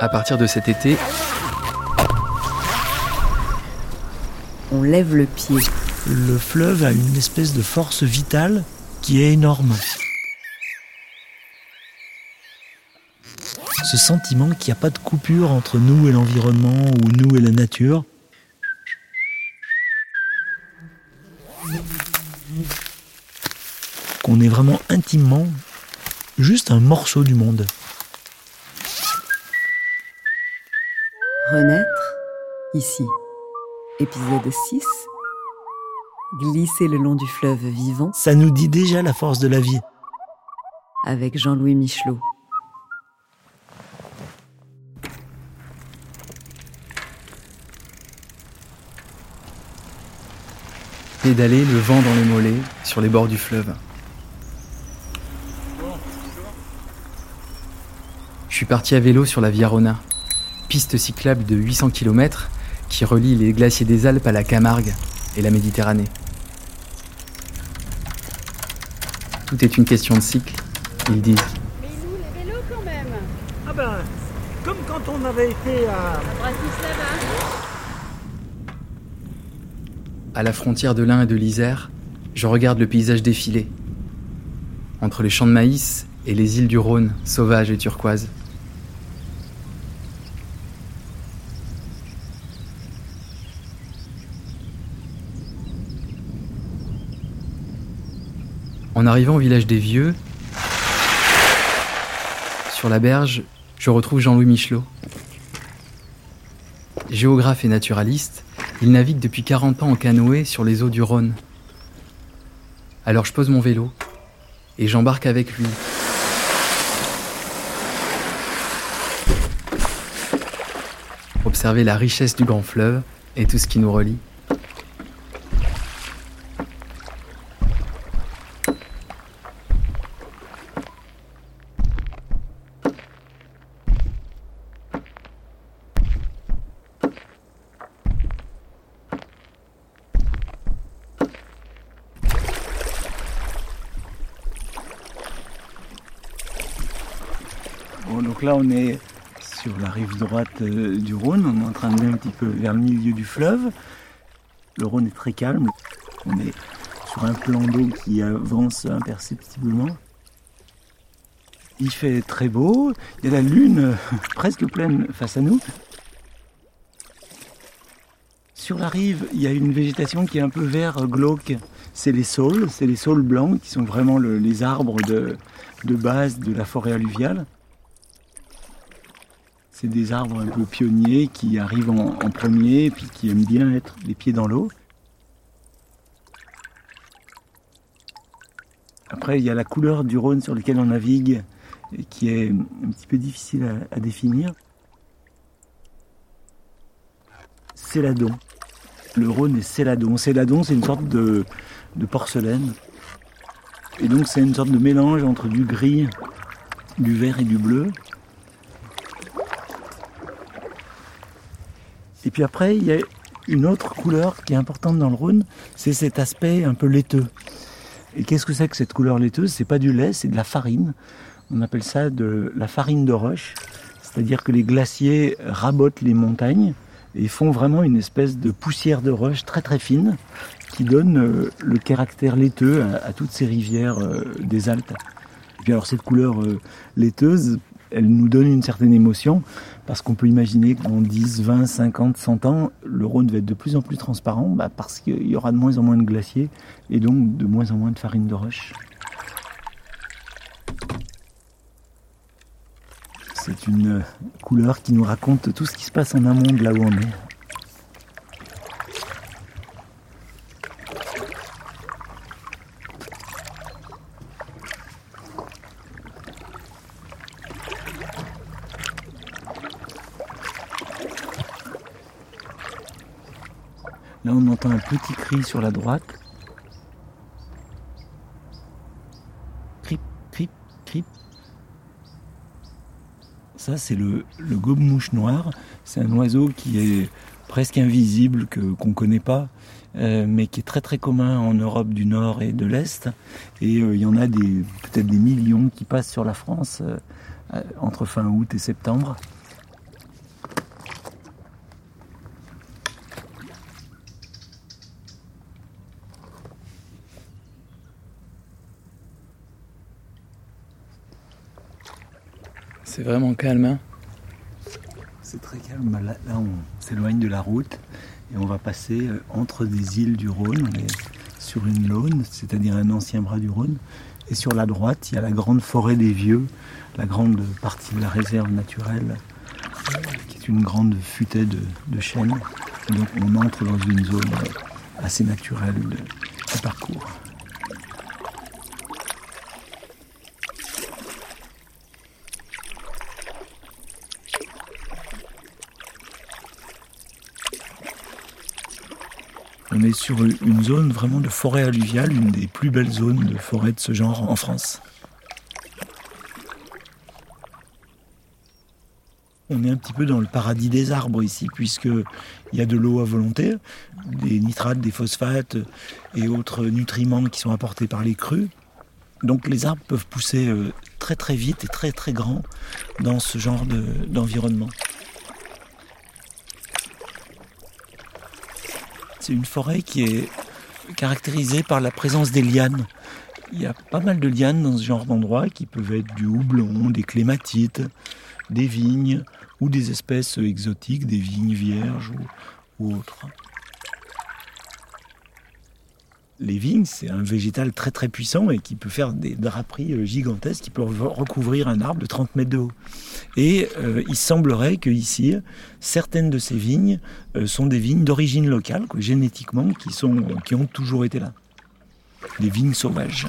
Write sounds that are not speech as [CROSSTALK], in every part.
À partir de cet été, On lève le pied. Le fleuve a une espèce de force vitale qui est énorme. Ce sentiment qu'il n'y a pas de coupure entre nous et l'environnement ou nous et la nature. Qu'on est vraiment intimement juste un morceau du monde. Renaître, ici. Épisode 6. Glisser le long du fleuve vivant Ça nous dit déjà la force de la vie. avec Jean-Louis Michelot. pédaler le vent dans les mollets sur les bords du fleuve. Je suis parti à vélo sur la Via Rona, piste cyclable de 800 km qui relie les glaciers des Alpes à la Camargue et la Méditerranée. Tout est une question de cycle, ils disent. Mais ils louent les vélos quand même. Ah ben, comme quand on avait été à... À Bratislava. À la frontière de l'Ain et de l'Isère, je regarde le paysage défiler. Entre les champs de maïs et les îles du Rhône, sauvages et turquoises. En arrivant au village des Vieux, sur la berge, je retrouve Jean-Louis Michelot. Géographe et naturaliste, il navigue depuis 40 ans en canoë sur les eaux du Rhône. Alors je pose mon vélo et j'embarque avec lui. Observer la richesse du grand fleuve et tout ce qui nous relie. Bon, donc là, on est sur la rive droite euh, du Rhône. On est en train d'aller un petit peu vers le milieu du fleuve. Le Rhône est très calme. On est sur un plan d'eau qui avance imperceptiblement. Il fait très beau. Il y a la lune euh, [LAUGHS] presque pleine face à nous. Sur la rive, il y a une végétation qui est un peu vert glauque. C'est les saules, c'est les saules blancs qui sont vraiment le- les arbres de base de la forêt alluviale. C'est des arbres un peu pionniers qui arrivent en, premier puis qui aiment bien être les pieds dans l'eau. Après, il y a la couleur du Rhône sur lequel on navigue et qui est un petit peu difficile à, définir. Céladon. Le Rhône est céladon. Céladon, c'est une sorte de porcelaine. Et donc, c'est une sorte de mélange entre du gris, du vert et du bleu. Et puis après, il y a une autre couleur qui est importante dans le Rhône, c'est cet aspect un peu laiteux. Et qu'est-ce que c'est que cette couleur laiteuse? C'est pas du lait, c'est de la farine. On appelle ça de la farine de roche. C'est-à-dire que les glaciers rabotent les montagnes et font vraiment une espèce de poussière de roche très très fine qui donne euh, le caractère laiteux à, toutes ces rivières euh, des Alpes. Et puis alors cette couleur euh, laiteuse, elle nous donne une certaine émotion parce qu'on peut imaginer que dans 10, 20, 50, 100 ans, le Rhône va être de plus en plus transparent bah, parce qu'il y aura de moins en moins de glaciers et donc de moins en moins de farine de roche. C'est une couleur qui nous raconte tout ce qui se passe en amont de là où on est. un petit cri sur la droite. Crip, crip, crip. Ça, c'est le, le gobe-mouche noir. C'est un oiseau qui est presque invisible, que, qu'on ne connaît pas, euh, mais qui est très très commun en Europe du Nord et de l'Est. Et euh, il y en a peut-être des millions qui passent sur la France euh, entre fin août et septembre. C'est vraiment calme. Hein C'est très calme. Là, là, on s'éloigne de la route et on va passer euh, entre des îles du Rhône. On est sur une laune, c'est-à-dire un ancien bras du Rhône. Et sur la droite, il y a la grande forêt des Vieux, la grande partie de la réserve naturelle, qui est une grande futaie de, chênes. Donc on entre dans une zone euh, assez naturelle de, de parcours. On est sur une zone vraiment de forêt alluviale, une des plus belles zones de forêt de ce genre en France. On est un petit peu dans le paradis des arbres ici, puisqu'il y a de l'eau à volonté, des nitrates, des phosphates et autres nutriments qui sont apportés par les crues. Donc les arbres peuvent pousser euh, très très vite et très très grand dans ce genre de- C'est une forêt qui est caractérisée par la présence des lianes. Il y a pas mal de lianes dans ce genre d'endroit qui peuvent être du houblon, des clématites, des vignes ou des espèces exotiques, des vignes vierges ou, autres. Les vignes, c'est un végétal très très puissant et qui peut faire des draperies euh, gigantesques, qui peut recouvrir un arbre de 30 mètres de haut. Et euh, il semblerait que ici, certaines de ces vignes euh, sont des vignes d'origine locale, génétiquement, qui, qui ont toujours été là. Des vignes sauvages.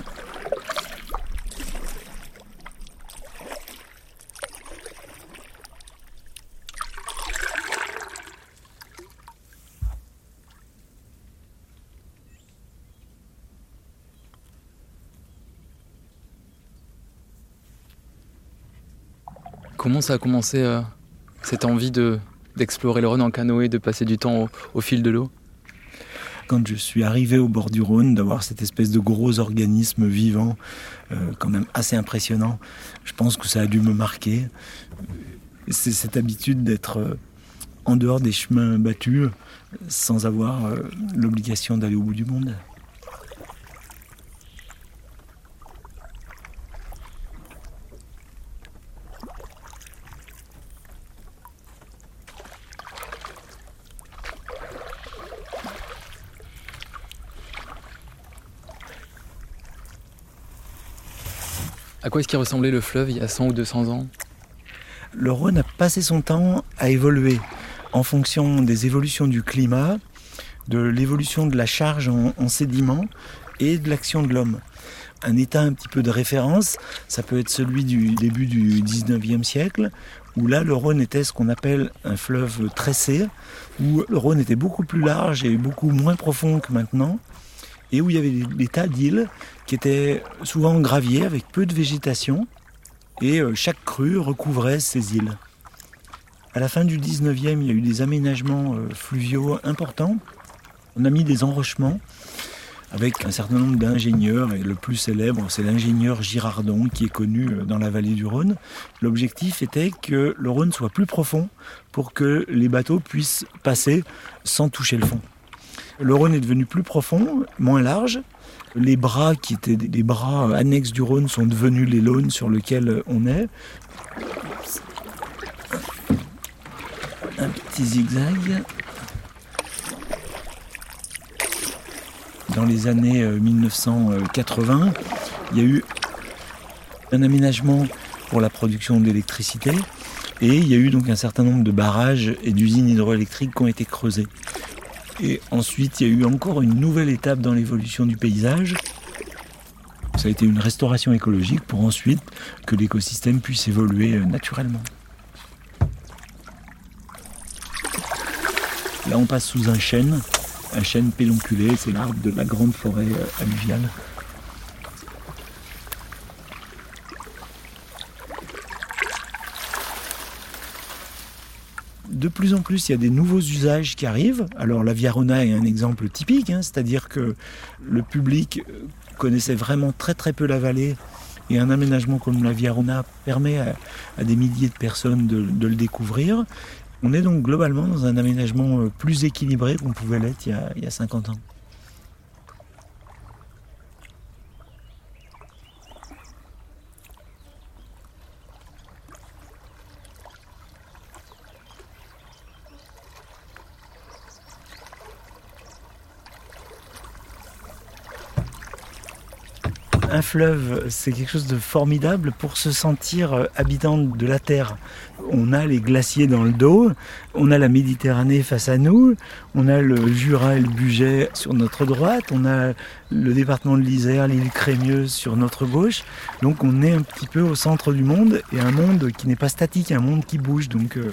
Comment ça a commencé euh, cette envie de d'explorer le Rhône en canoë, de passer du temps au, fil de l'eau? Quand je suis arrivé au bord du Rhône, d'avoir cette espèce de gros organisme vivant, euh, quand même assez impressionnant, je pense que ça a dû me marquer. C'est cette habitude d'être euh, en dehors des chemins battus, sans avoir l'obligation d'aller au bout du monde. À quoi est-ce qu'il ressemblait le fleuve il y a 100 ou 200 ans? Le Rhône a passé son temps à évoluer en fonction des évolutions du climat, de l'évolution de la charge en, en sédiments et de l'action de l'homme. Un état un petit peu de référence, ça peut être celui du début du 19e siècle, où là le Rhône était ce qu'on appelle un fleuve tressé, où le Rhône était beaucoup plus large et beaucoup moins profond que maintenant, et où il y avait des, tas d'îles qui étaient souvent en gravier avec peu de végétation, et euh, chaque crue recouvrait ces îles. À la fin du 19e, il y a eu des aménagements euh, fluviaux importants. On a mis des enrochements avec un certain nombre d'ingénieurs, et le plus célèbre, c'est l'ingénieur Girardon, qui est connu euh, dans la vallée du Rhône. L'objectif était que le Rhône soit plus profond pour que les bateaux puissent passer sans toucher le fond. Le Rhône est devenu plus profond, moins large. Les bras qui étaient des bras euh, annexes du Rhône sont devenus les launes sur lesquelles on est. Un petit zigzag. Dans les années euh, 1980, il y a eu un aménagement pour la production d'électricité et il y a eu donc un certain nombre de barrages et d'usines hydroélectriques qui ont été creusés. Et ensuite, il y a eu encore une nouvelle étape dans l'évolution du paysage. Ça a été une restauration écologique pour ensuite que l'écosystème puisse évoluer euh, naturellement. Là, on passe sous un chêne, un chêne pédonculé, c'est l'arbre de la grande forêt euh, alluviale. De plus en plus, il y a des nouveaux usages qui arrivent. Alors la Via Rona est un exemple typique, hein, c'est-à-dire que le public euh, connaissait vraiment très très peu la vallée Et un aménagement comme la Via Rona permet à, des milliers de personnes de, le découvrir. On est donc globalement dans un aménagement euh, plus équilibré qu'on pouvait l'être il y a 50 ans. Fleuve, c'est quelque chose de formidable pour se sentir euh, habitant de la terre. On a les glaciers dans le dos, on a la Méditerranée face à nous, on a le Jura et le Bugey sur notre droite, on a le département de l'Isère, l'île Crémieuse sur notre gauche. Donc on est un petit peu au centre du monde et un monde qui n'est pas statique, un monde qui bouge. Donc euh,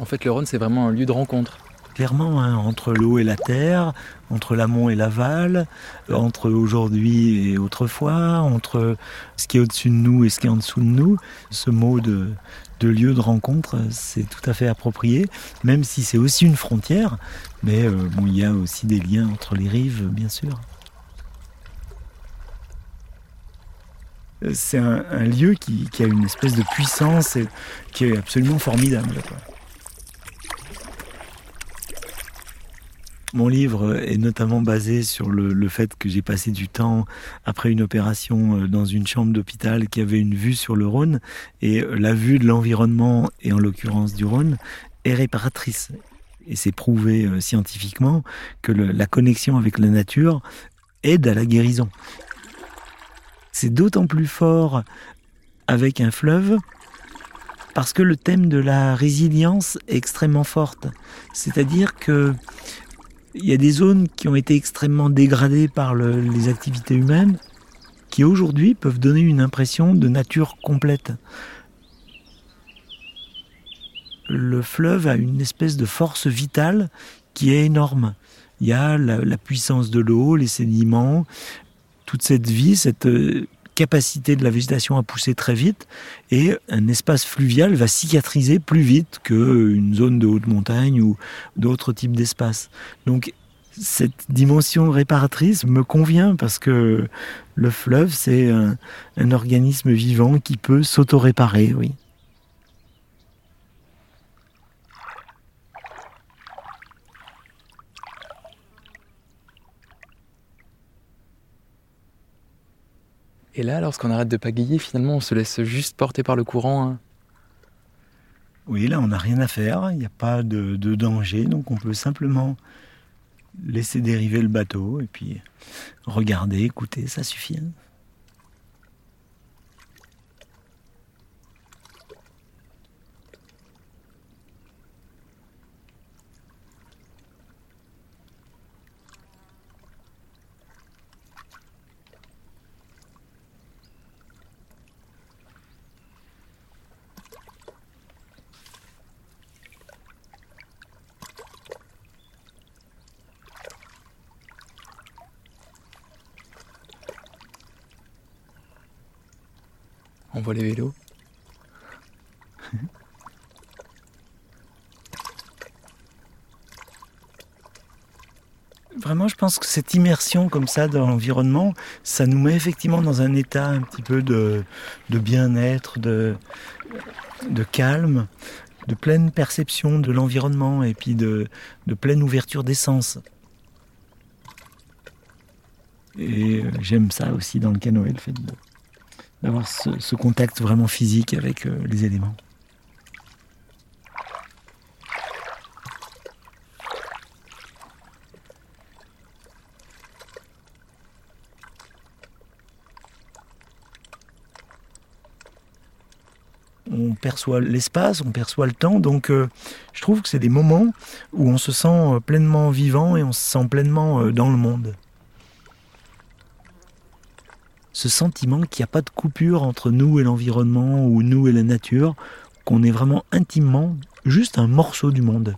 En fait, le Rhône, c'est vraiment un lieu de rencontre. Clairement, hein, entre l'eau et la terre, entre l'amont et l'aval, entre aujourd'hui et autrefois, entre ce qui est au-dessus de nous et ce qui est en dessous de nous, ce mot de, lieu de rencontre, c'est tout à fait approprié, même si c'est aussi une frontière, mais euh, bon, il y a aussi des liens entre les rives, bien sûr. Euh, C'est un, lieu qui, a une espèce de puissance et qui est absolument formidable. Mon livre est notamment basé sur le, fait que j'ai passé du temps après une opération euh, dans une chambre d'hôpital qui avait une vue sur le Rhône. Et euh, la vue de l'environnement, et en l'occurrence du Rhône, est réparatrice. Et c'est prouvé euh, scientifiquement que la connexion avec la nature aide à la guérison. C'est d'autant plus fort avec un fleuve parce que le thème de la résilience est extrêmement forte. C'est-à-dire que il y a des zones qui ont été extrêmement dégradées par le- les activités humaines, qui aujourd'hui peuvent donner une impression de nature complète. Le fleuve a une espèce de force vitale qui est énorme. Il y a la, la puissance de l'eau, les sédiments, toute cette vie, cette euh, capacité de la végétation à pousser très vite, et un espace fluvial va cicatriser plus vite qu'une zone de haute montagne ou d'autres types d'espaces. Donc cette dimension réparatrice me convient parce que le fleuve, c'est un, organisme vivant qui peut s'auto-réparer, oui. Et là, lorsqu'on arrête de pagayer, finalement, on se laisse juste porter par le courant. hein. Oui, là, on n'a rien à faire, il n'y a pas de, danger, donc on peut simplement laisser dériver le bateau et puis regarder, écouter, ça suffit. hein. On voit les vélos. Vraiment, je pense que cette immersion comme ça dans l'environnement, ça nous met effectivement dans un état un petit peu de, bien-être, de, calme, de pleine perception de l'environnement et puis de, de pleine ouverture des sens. Et euh, j'aime ça aussi dans le canoë, le fait de- d'avoir ce, contact vraiment physique avec euh, les éléments. on perçoit l'espace, on perçoit le temps. Donc euh, je trouve que c'est des moments où on se sent euh, pleinement vivant et on se sent pleinement dans le monde. Ce sentiment qu'il n'y a pas de coupure entre nous et l'environnement ou nous et la nature, qu'on est vraiment intimement juste un morceau du monde.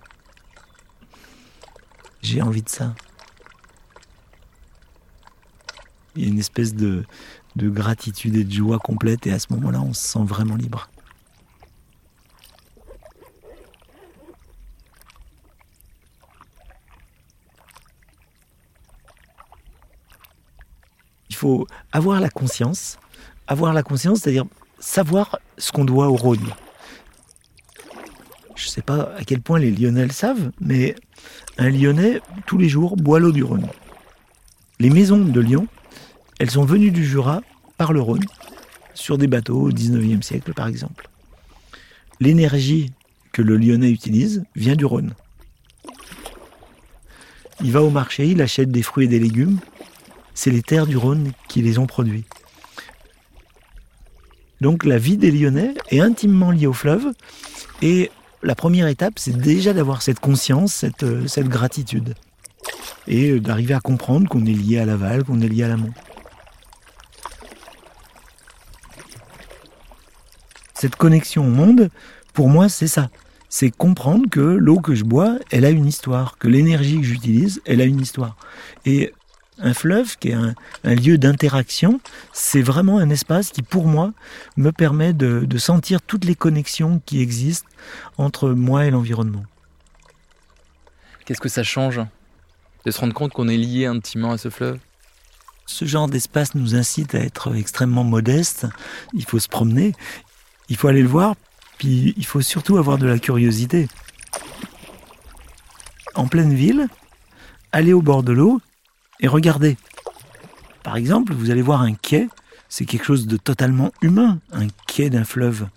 J'ai envie de ça. Il y a une espèce de, de gratitude et de joie complète et à ce moment-là, on se sent vraiment libre. Il faut avoir la conscience. Avoir la conscience, c'est-à-dire savoir ce qu'on doit au Rhône. Je ne sais pas à quel point les Lyonnais le savent, mais un Lyonnais, tous les jours, boit l'eau du Rhône. Les maisons de Lyon, elles sont venues du Jura par le Rhône, sur des bateaux au 19e siècle par exemple. L'énergie que le Lyonnais utilise vient du Rhône. Il va au marché, il achète des fruits et des légumes. C'est les terres du Rhône qui les ont produits. Donc la vie des Lyonnais est intimement liée au fleuve. Et la première étape, c'est déjà d'avoir cette conscience, cette, euh, gratitude. Et euh, d'arriver à comprendre qu'on est lié à l'aval, qu'on est lié à l'amont. Cette connexion au monde, pour moi, c'est ça c'est comprendre que l'eau que je bois, elle a une histoire, que l'énergie que j'utilise, elle a une histoire. Et un fleuve, qui est un, lieu d'interaction, c'est vraiment un espace qui, pour moi, me permet de, de sentir toutes les connexions qui existent entre moi et l'environnement. Qu'est-ce que ça change de se rendre compte qu'on est lié intimement à ce fleuve? Ce genre d'espace nous incite à être extrêmement modeste. Il faut se promener, il faut aller le voir puis il faut surtout avoir de la curiosité. En pleine ville, allez au bord de l'eau et regardez. Par exemple, vous allez voir un quai, c'est quelque chose de totalement humain, un quai d'un fleuve.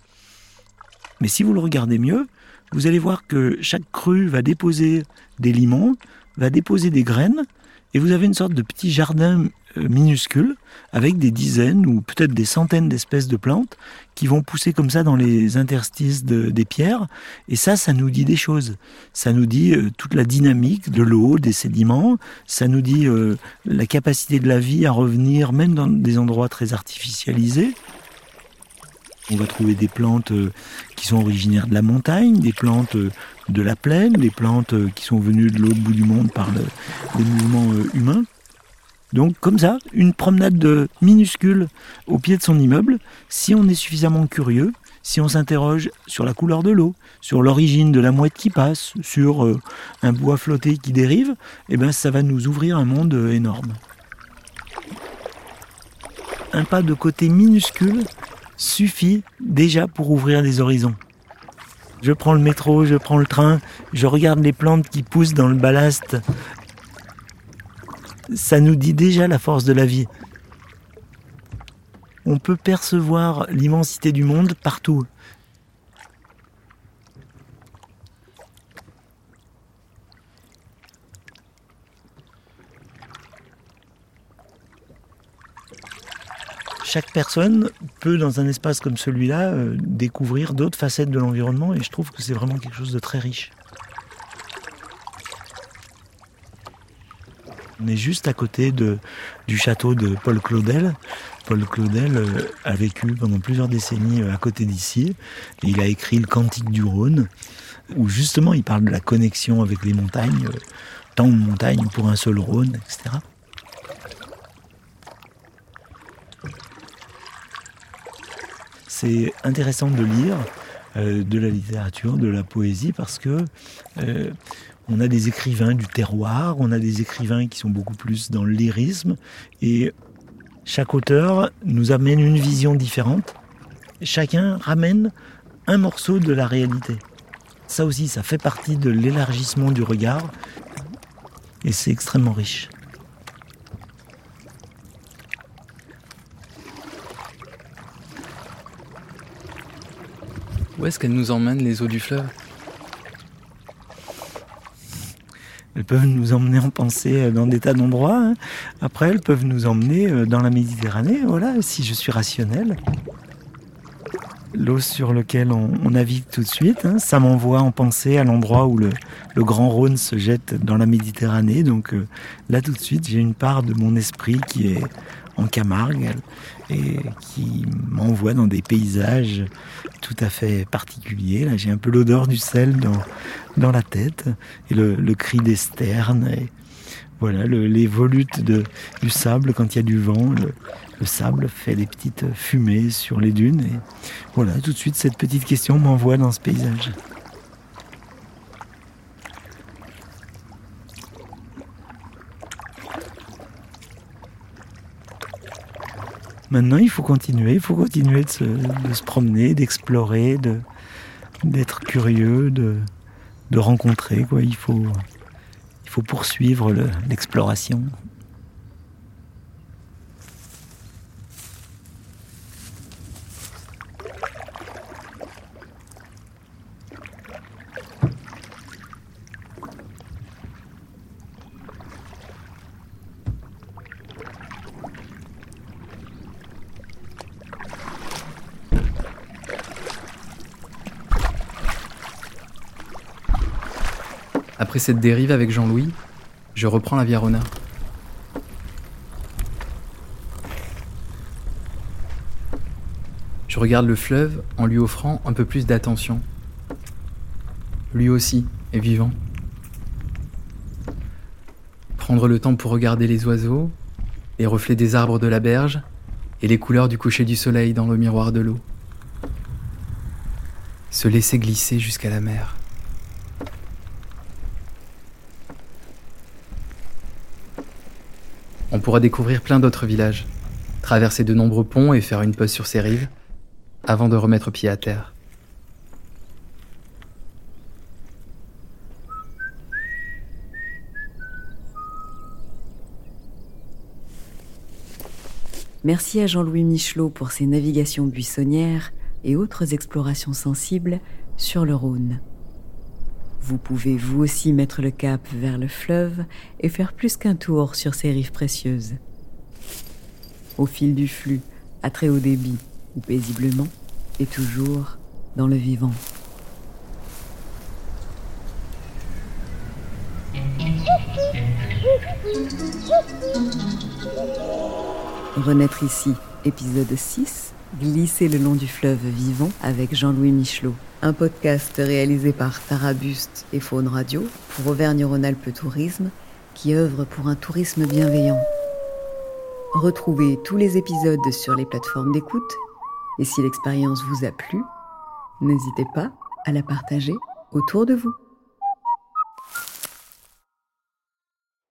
Mais si vous le regardez mieux, vous allez voir que chaque crue va déposer des limons, va déposer des graines, et vous avez une sorte de petit jardin euh, minuscule avec des dizaines ou peut-être des centaines d'espèces de plantes qui vont pousser comme ça dans les interstices des pierres. Et ça, ça nous dit des choses. Ça nous dit euh, toute la dynamique de l'eau, des sédiments. Ça nous dit euh, la capacité de la vie à revenir même dans des endroits très artificialisés. On va trouver des plantes qui sont originaires de la montagne, des plantes de la plaine, des plantes qui sont venues de l'autre bout du monde par le, les mouvements humains. Donc comme ça, une promenade de minuscule au pied de son immeuble, si on est suffisamment curieux, si on s'interroge sur la couleur de l'eau, sur l'origine de la mouette qui passe, sur euh, un bois flotté qui dérive, eh ben ça va nous ouvrir un monde euh, énorme. Un pas de côté minuscule suffit déjà pour ouvrir des horizons. Je prends le métro, je prends le train, je regarde les plantes qui poussent dans le ballast ça nous dit déjà la force de la vie. On peut percevoir l'immensité du monde partout. chaque personne peut, dans un espace comme celui-là, euh, découvrir d'autres facettes de l'environnement et je trouve que c'est vraiment quelque chose de très riche. On est juste à côté du château de Paul Claudel. Paul Claudel euh, a vécu pendant plusieurs décennies euh, à côté d'ici. Il a écrit le Cantique du Rhône, où justement il parle de la connexion avec les montagnes, euh, tant de montagnes pour un seul Rhône, etc. C'est intéressant de lire de la littérature, de la poésie, parce que on a des écrivains du terroir, on a des écrivains qui sont beaucoup plus dans le et chaque auteur nous amène une vision différente. Chacun ramène un morceau de la réalité. Ça aussi, ça fait partie de l'élargissement du regard, et c'est extrêmement riche. Où est-ce qu'elles nous emmènent les eaux du fleuve Elles peuvent nous emmener en pensée euh, dans des tas d'endroits. Hein. Après, elles peuvent nous emmener euh, dans la Méditerranée. Voilà, si je suis rationnel. L'eau sur laquelle on, navigue tout de suite, hein, ça m'envoie en pensée à l'endroit où le, Grand Rhône se jette dans la Méditerranée. Donc euh, là, tout de suite, j'ai une part de mon esprit qui est en Camargue et qui m'envoie dans des paysages tout à fait particuliers. Là, j'ai un peu l'odeur du sel dans, dans la tête et le, cri des sternes. Et voilà, les volutes du sable quand il y a du vent. Le, le, sable fait des petites fumées sur les dunes. Voilà, tout de suite, cette petite question m'envoie dans ce paysage. Maintenant, il faut continuer, il faut continuer de se, promener, d'explorer, de, d'être curieux, de, rencontrer. Il, faut, il faut poursuivre le- Après cette dérive avec Jean-Louis, je reprends la Viarona. Je regarde le fleuve en lui offrant un peu plus d'attention. Lui aussi est vivant. Prendre le temps pour regarder les oiseaux, les reflets des arbres de la berge et les couleurs du coucher du soleil dans le miroir de l'eau. Se laisser glisser jusqu'à la mer. On pourra découvrir plein d'autres villages, traverser de nombreux ponts et faire une pause sur ces rives, avant de remettre pied à terre. Merci à Jean-Louis Michelot pour ses navigations buissonnières et autres explorations sensibles sur le Rhône. Vous pouvez vous aussi mettre le cap vers le fleuve et faire plus qu'un tour sur ces rives précieuses. Au fil du flux, à très haut débit ou paisiblement, et toujours dans le vivant. Renaître ici, épisode 6, Glisser le long du fleuve vivant avec Jean-Louis Michelot. Un podcast réalisé par Tarabuste et Faune Radio pour Auvergne-Rhône-Alpes Tourisme qui œuvre pour un tourisme bienveillant. Retrouvez tous les épisodes sur les plateformes d'écoute et si l'expérience vous a plu, n'hésitez pas à la partager autour de vous.